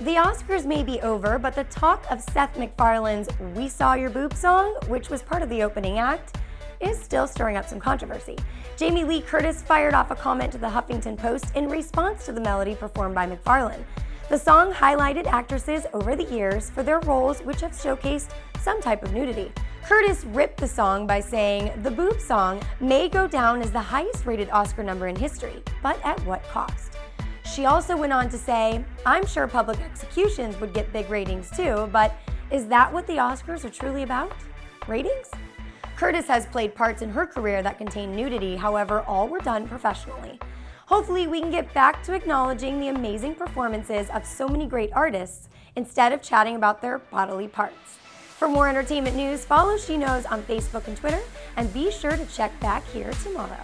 The Oscars may be over, but the talk of Seth MacFarlane's We Saw Your Boob song, which was part of the opening act, is still stirring up some controversy. Jamie Lee Curtis fired off a comment to the Huffington Post in response to the melody performed by MacFarlane. The song highlighted actresses over the years for their roles which have showcased some type of nudity. Curtis ripped the song by saying, The boob song may go down as the highest rated Oscar number in history, but at what cost? She also went on to say, I'm sure public executions would get big ratings too, but is that what the Oscars are truly about? Ratings? Curtis has played parts in her career that contain nudity, however, all were done professionally. Hopefully, we can get back to acknowledging the amazing performances of so many great artists instead of chatting about their bodily parts. For more entertainment news, follow SheKnows on Facebook and Twitter, and be sure to check back here tomorrow.